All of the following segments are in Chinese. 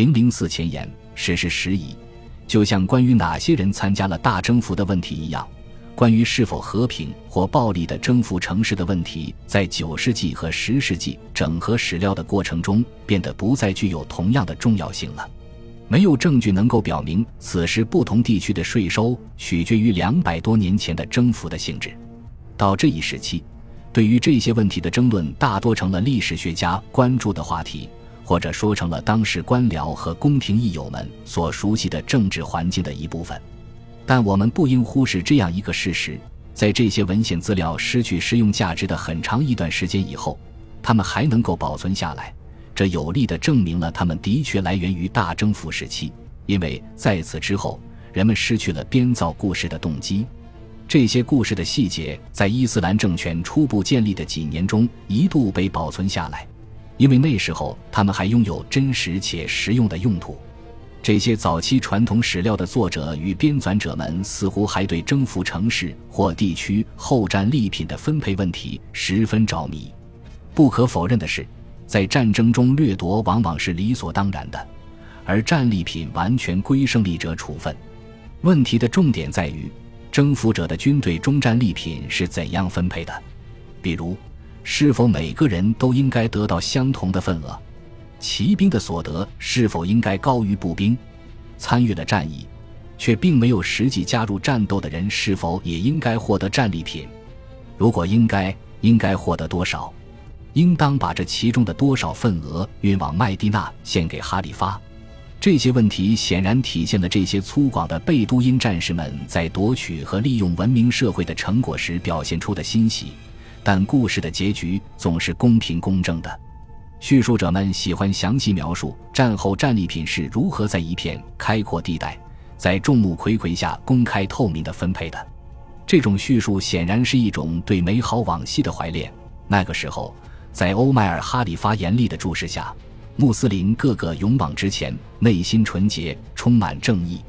零零四前言：事实时矣，就像关于哪些人参加了大征服的问题一样，关于是否和平或暴力的征服城市的问题，在九世纪和十世纪整合史料的过程中，变得不再具有同样的重要性了。没有证据能够表明此时不同地区的税收取决于两百多年前的征服的性质。到这一时期，对于这些问题的争论大多成了历史学家关注的话题，或者说成了当时官僚和宫廷议友们所熟悉的政治环境的一部分。但我们不应忽视这样一个事实：在这些文献资料失去实用价值的很长一段时间以后，它们还能够保存下来。这有力地证明了他们的确来源于大征服时期，因为在此之后，人们失去了编造故事的动机。这些故事的细节在伊斯兰政权初步建立的几年中一度被保存下来，因为那时候他们还拥有真实且实用的用途。这些早期传统史料的作者与编纂者们似乎还对征服城市或地区后战利品的分配问题十分着迷。不可否认的是。在战争中掠夺往往是理所当然的，而战利品完全归胜利者处分。问题的重点在于，征服者的军队中战利品是怎样分配的？比如，是否每个人都应该得到相同的份额？骑兵的所得是否应该高于步兵？参与了战役却并没有实际加入战斗的人是否也应该获得战利品？如果应该，应该获得多少？应当把这其中的多少份额运往麦地那献给哈里发？这些问题显然体现了这些粗犷的贝都因战士们在夺取和利用文明社会的成果时表现出的欣喜。但故事的结局总是公平公正的。叙述者们喜欢详细描述战后战利品是如何在一片开阔地带，在众目睽睽下公开透明的分配的。这种叙述显然是一种对美好往昔的怀恋。那个时候。在欧迈尔·哈里发严厉的注视下，穆斯林个个勇往直前，内心纯洁，充满正义。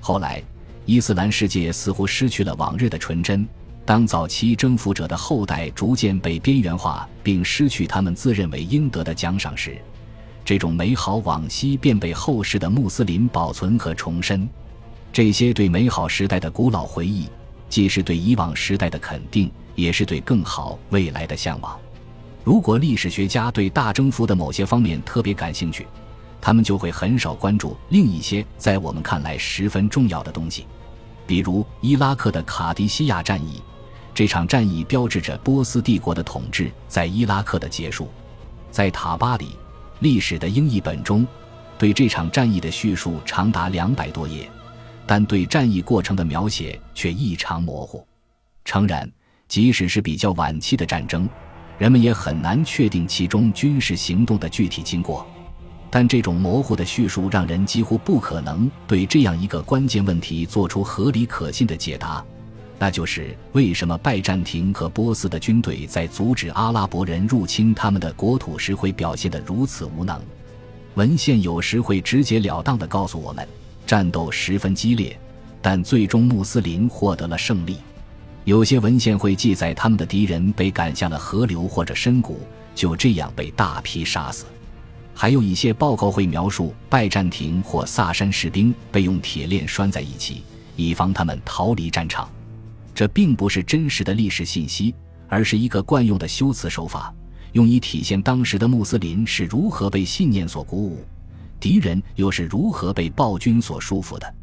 后来，伊斯兰世界似乎失去了往日的纯真。当早期征服者的后代逐渐被边缘化，并失去他们自认为应得的奖赏时，这种美好往昔便被后世的穆斯林保存和重申。这些对美好时代的古老回忆，既是对以往时代的肯定，也是对更好未来的向往。如果历史学家对大征服的某些方面特别感兴趣，他们就会很少关注另一些在我们看来十分重要的东西，比如伊拉克的卡迪西亚战役。这场战役标志着波斯帝国的统治在伊拉克的结束。在塔巴里《历史的英译本》中，对这场战役的叙述长达两百多页，但对战役过程的描写却异常模糊。诚然，即使是比较晚期的战争。人们也很难确定其中军事行动的具体经过，但这种模糊的叙述让人几乎不可能对这样一个关键问题做出合理可信的解答，那就是为什么拜占庭和波斯的军队在阻止阿拉伯人入侵他们的国土时会表现得如此无能。文献有时会直截了当地告诉我们，战斗十分激烈，但最终穆斯林获得了胜利。有些文献会记载他们的敌人被赶下了河流或者深谷，就这样被大批杀死；还有一些报告会描述拜占庭或萨珊士兵被用铁链拴在一起，以防他们逃离战场。这并不是真实的历史信息，而是一个惯用的修辞手法，用以体现当时的穆斯林是如何被信念所鼓舞，敌人又是如何被暴君所束缚的。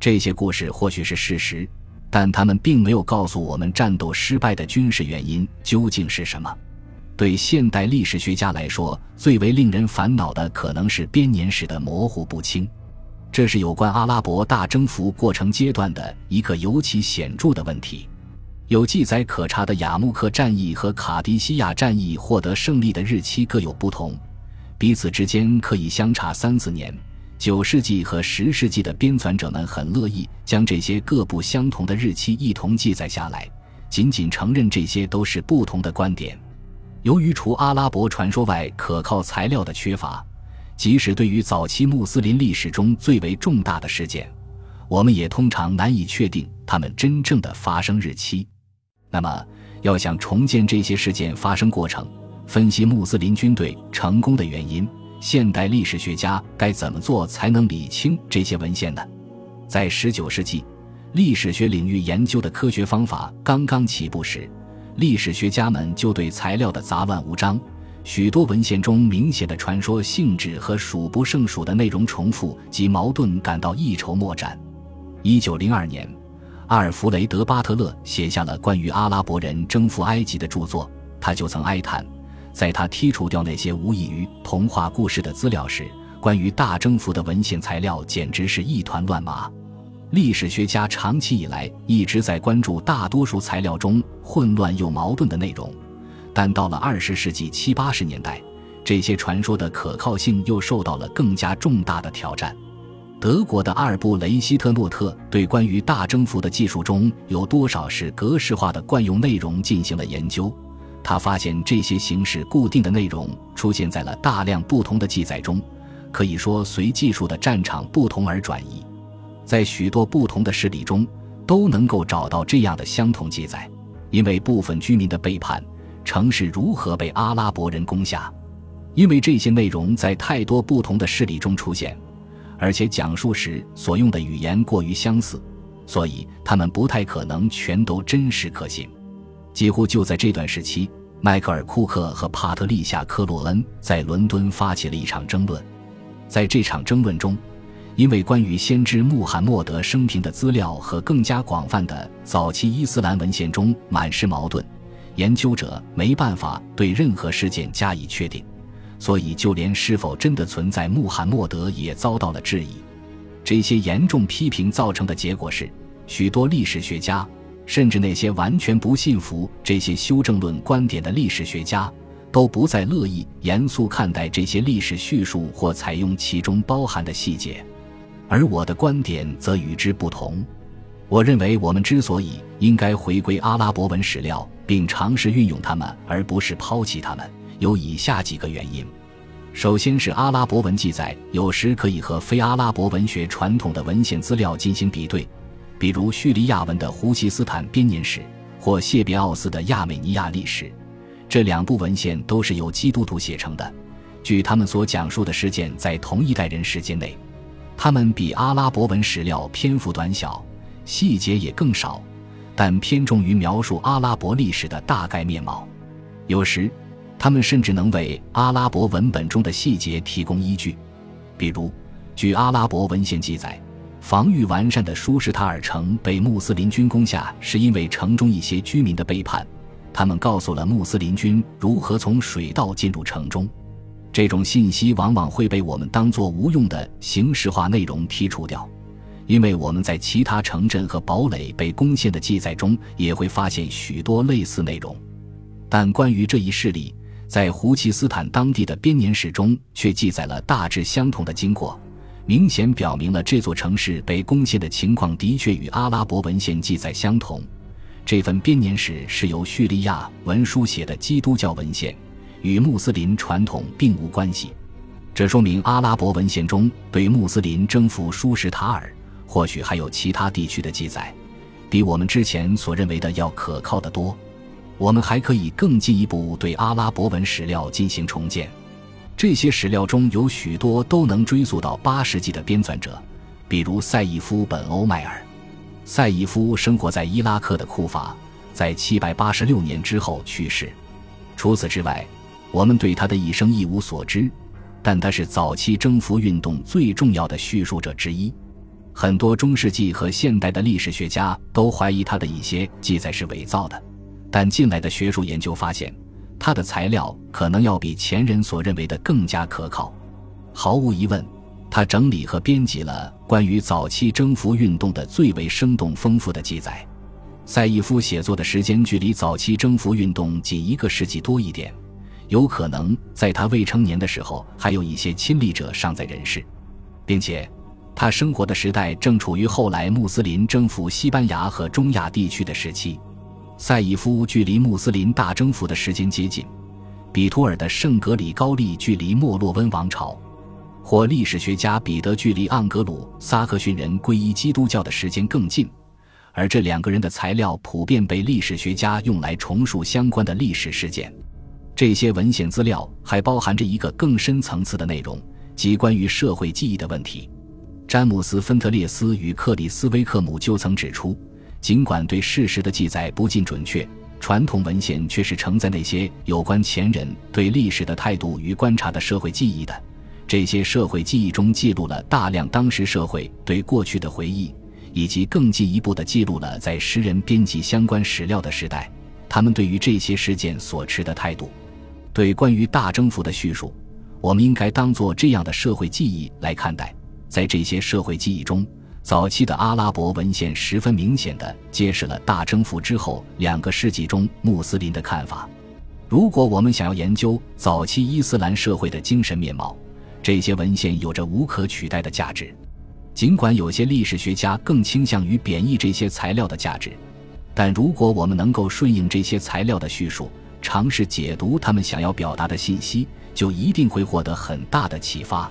这些故事或许是事实。但他们并没有告诉我们战斗失败的军事原因究竟是什么。对现代历史学家来说，最为令人烦恼的可能是编年史的模糊不清。这是有关阿拉伯大征服过程阶段的一个尤其显著的问题。有记载可查的雅木克战役和卡迪西亚战役获得胜利的日期各有不同，彼此之间可以相差三四年。九世纪和十世纪的编纂者们很乐意将这些各不相同的日期一同记载下来，仅仅承认这些都是不同的观点。由于除阿拉伯传说外可靠材料的缺乏，即使对于早期穆斯林历史中最为重大的事件，我们也通常难以确定它们真正的发生日期。那么，要想重建这些事件发生过程，分析穆斯林军队成功的原因。现代历史学家该怎么做才能理清这些文献呢？在19世纪，历史学领域研究的科学方法刚刚起步时，历史学家们就对材料的杂乱无章、许多文献中明显的传说性质和数不胜数的内容重复及矛盾感到一筹莫展。1902年，阿尔弗雷德·巴特勒写下了关于阿拉伯人征服埃及的著作，他就曾哀叹。在他剔除掉那些无异于童话故事的资料时，关于大征服的文献材料简直是一团乱麻。历史学家长期以来一直在关注大多数材料中混乱又矛盾的内容，但到了二十世纪七八十年代，这些传说的可靠性又受到了更加重大的挑战。德国的阿尔布雷希特诺特对关于大征服的技术中有多少是格式化的惯用内容进行了研究。他发现这些形式固定的内容出现在了大量不同的记载中，可以说随技术的战场不同而转移。在许多不同的事例中，都能够找到这样的相同记载：因为部分居民的背叛，城市如何被阿拉伯人攻下。因为这些内容在太多不同的事例中出现，而且讲述时所用的语言过于相似，所以他们不太可能全都真实可信。几乎就在这段时期，迈克尔·库克和帕特丽夏·科洛恩在伦敦发起了一场争论。在这场争论中，因为关于先知穆罕默德生平的资料和更加广泛的早期伊斯兰文献中满是矛盾，研究者没办法对任何事件加以确定，所以就连是否真的存在穆罕默德也遭到了质疑。这些严重批评造成的结果是，许多历史学家。甚至那些完全不信服这些修正论观点的历史学家，都不再乐意严肃看待这些历史叙述或采用其中包含的细节。而我的观点则与之不同。我认为，我们之所以应该回归阿拉伯文史料，并尝试运用它们，而不是抛弃它们，有以下几个原因：首先是阿拉伯文记载有时可以和非阿拉伯文学传统的文献资料进行比对。比如叙利亚文的胡奇斯坦编年史或谢别奥斯的亚美尼亚历史，这两部文献都是由基督徒写成的。据他们所讲述的事件在同一代人时间内，他们比阿拉伯文史料篇幅短小，细节也更少，但偏重于描述阿拉伯历史的大概面貌。有时，他们甚至能为阿拉伯文本中的细节提供依据。比如，据阿拉伯文献记载。防御完善的舒什塔尔城被穆斯林军攻下，是因为城中一些居民的背叛。他们告诉了穆斯林军如何从水道进入城中。这种信息往往会被我们当作无用的形式化内容剔除掉，因为我们在其他城镇和堡垒被攻陷的记载中也会发现许多类似内容。但关于这一事例，在胡奇斯坦当地的编年史中却记载了大致相同的经过。明显表明了这座城市被攻陷的情况的确与阿拉伯文献记载相同。这份编年史是由叙利亚文书写的基督教文献，与穆斯林传统并无关系。这说明阿拉伯文献中对穆斯林征服舒什塔尔，或许还有其他地区的记载，比我们之前所认为的要可靠的多。我们还可以更进一步对阿拉伯文史料进行重建。这些史料中有许多都能追溯到八世纪的编纂者，比如赛义夫·本·欧迈尔。赛义夫生活在伊拉克的库法，在七百八十六年之后去世。除此之外，我们对他的一生一无所知，但他是早期征服运动最重要的叙述者之一。很多中世纪和现代的历史学家都怀疑他的一些记载是伪造的，但近来的学术研究发现。他的材料可能要比前人所认为的更加可靠。毫无疑问，他整理和编辑了关于早期征服运动的最为生动丰富的记载。赛义夫写作的时间距离早期征服运动仅一个世纪多一点，有可能在他未成年的时候还有一些亲历者尚在人世，并且他生活的时代正处于后来穆斯林征服西班牙和中亚地区的时期。赛义夫距离穆斯林大征服的时间接近，比图尔的圣格里高利距离莫洛温王朝，或历史学家彼得距离盎格鲁撒克逊人皈依基督教的时间更近，而这两个人的材料普遍被历史学家用来重述相关的历史事件。这些文献资料还包含着一个更深层次的内容，即关于社会记忆的问题。詹姆斯·芬特列斯与克里斯·威克姆就曾指出，尽管对事实的记载不尽准确，传统文献却是承载那些有关前人对历史的态度与观察的社会记忆的。这些社会记忆中记录了大量当时社会对过去的回忆，以及更进一步的记录了在诗人编辑相关史料的时代，他们对于这些事件所持的态度。对关于大征服的叙述，我们应该当做这样的社会记忆来看待。在这些社会记忆中，早期的阿拉伯文献十分明显的揭示了大征服之后两个世纪中穆斯林的看法。如果我们想要研究早期伊斯兰社会的精神面貌，这些文献有着无可取代的价值。尽管有些历史学家更倾向于贬义这些材料的价值，但如果我们能够顺应这些材料的叙述，尝试解读他们想要表达的信息，就一定会获得很大的启发。